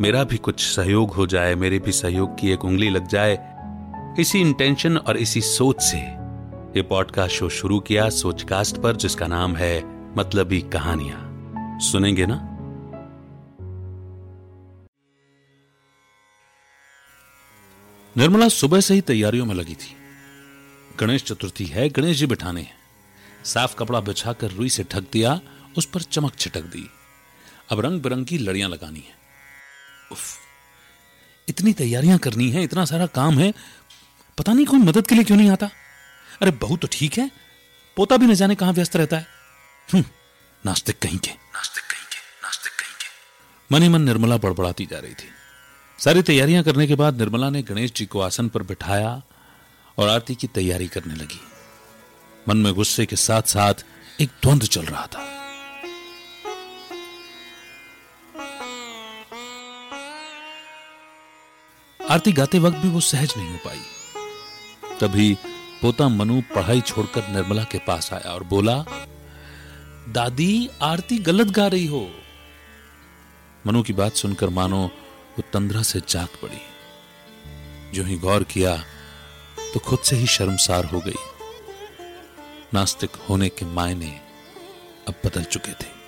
मेरा भी कुछ सहयोग हो जाए, मेरे भी सहयोग की एक उंगली लग जाए। इसी इंटेंशन और इसी सोच से ये पॉडकास्ट शो शुरू किया सोचकास्ट पर, जिसका नाम है मतलबी कहानियाँ। सुनेंगे ना? निर्मला सुबह से ही तैयारियों में लगी थी। गणेश चतुर्थी है, गणेश जी बिठाने हैं। साफ़ कपड़ा बिछाकर रुई से ढक दिया, उस पर चमक छिटक दी। अब रंग बिरंगी लड़ियाँ लगानी है। उफ, इतनी तैयारियाँ करनी है इतना सारा काम है पता नहीं कोई मदद के लिए क्यों नहीं आता? अरे बहू तो ठीक है पोता भी न जाने कहाँ व्यस्त रहता है। हम्म, नास्तिक कहीं के। नास्तिक कहीं के नास्तिक कहीं के। मन ही मन निर्मला बड़बड़ाती जा रही थी। सारी तैयारियाँ करने के बाद निर्मला ने गणेश जी को आसन पर बिठाया और आरती की तैयारी करने लगी। मन में गुस्से के साथ साथ एक द्वंद्व चल रहा था। आरती गाते वक्त भी वो सहज नहीं हो पाई। तभी पोता मनु पढ़ाई छोड़कर निर्मला के पास आया और बोला, दादी, आरती गलत गा रही हो। मनु की बात सुनकर मानो वो तंद्रा से जाग पड़ी। जो ही गौर किया तो खुद से ही शर्मसार हो गई। नास्तिक होने के मायने अब बदल चुके थे।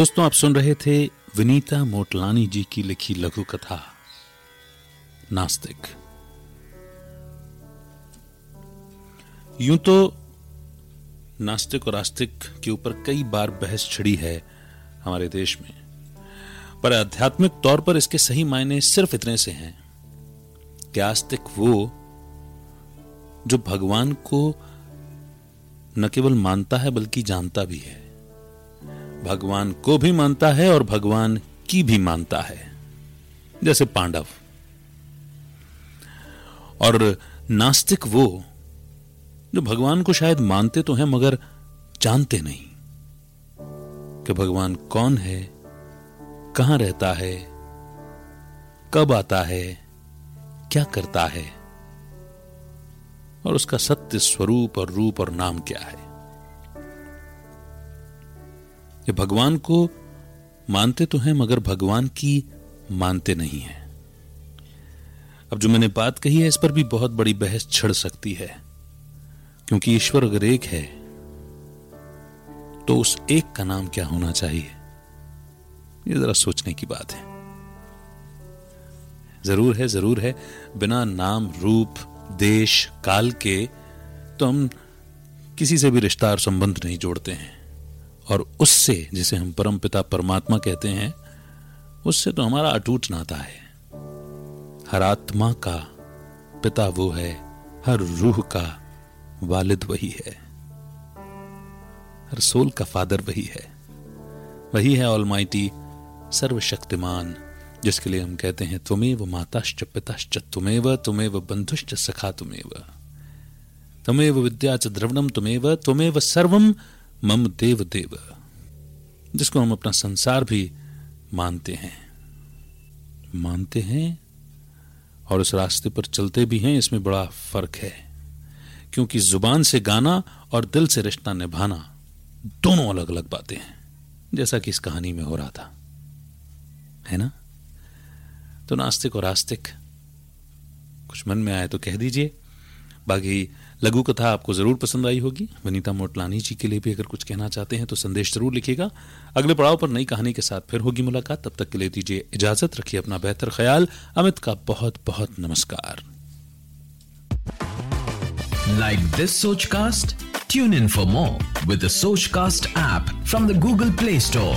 दोस्तों, आप सुन रहे थे विनीता मोटलानी जी की लिखी लघु कथा, नास्तिक। यूँ तो नास्तिक और आस्तिक के ऊपर कई बार बहस छिड़ी है हमारे देश में, पर आध्यात्मिक तौर पर इसके सही मायने सिर्फ़ इतने से हैं कि आस्तिक वो, जो भगवान को न केवल मानता है, बल्कि जानता भी है। भगवान को भी मानता है और भगवान की भी मानता है। जैसे पांडव। और नास्तिक वो, जो भगवान को शायद मानते तो हैं, मगर जानते नहीं। कि भगवान कौन है, कहाँ रहता है, कब आता है, क्या करता है, और उसका सत्य स्वरूप और रूप और नाम क्या है। ये भगवान को मानते तो हैं, मगर भगवान की मानते नहीं हैं। अब जो मैंने बात कही है, इस पर भी बहुत बड़ी बहस छिड़ सकती है, क्योंकि ईश्वर अगर एक है तो उस एक का नाम क्या होना चाहिए? ये जरा सोचने की बात है। ज़रूर है ज़रूर है, बिना नाम, रूप, देश, काल के तो हम किसी से भी रिश्ता और संबंध नहीं जोड़ते हैं। और उससे, जिसे हम परम पिता परमात्मा कहते हैं, उससे तो हमारा अटूट नाता है। हर आत्मा का पिता वो है, हर रूह का वालिद वही है। हर सोल का फादर वही है। वही है ऑलमाइटी सर्वशक्तिमान, जिसके लिए हम कहते हैं, तुमेव माताश्च पिताश्च, तुमेव तुम्हें बंधुश्च सखा, तुमेव। तुम्हें विद्या च द्रवणम तुमेव तुम्हें सर्वम मम देव देव जिसको हम अपना संसार भी मानते हैं। मानते हैं और उस रास्ते पर चलते भी हैं, इसमें बड़ा फ़र्क है। क्योंकि ज़ुबान से गाना और दिल से रिश्ता निभाना दोनों अलग अलग बातें हैं, जैसा कि इस कहानी में हो रहा था। है ना? तो नास्तिक और आस्तिक, कुछ मन में आए तो कह दीजिए। बाकी लघु कथा आपको ज़रूर पसंद आई होगी। वनीता मोटलानी जी के लिए भी अगर कुछ कहना चाहते हैं तो संदेश ज़रूर लिखिएगा। अगले पड़ाव पर नई कहानी के साथ फिर होगी मुलाकात। तब तक के लिए दीजिए इजाज़त, रखिए अपना बेहतर ख्याल। अमित का बहुत बहुत नमस्कार। Like this Sochcast? Tune in for more with the Sochcast app from the Google Play Store.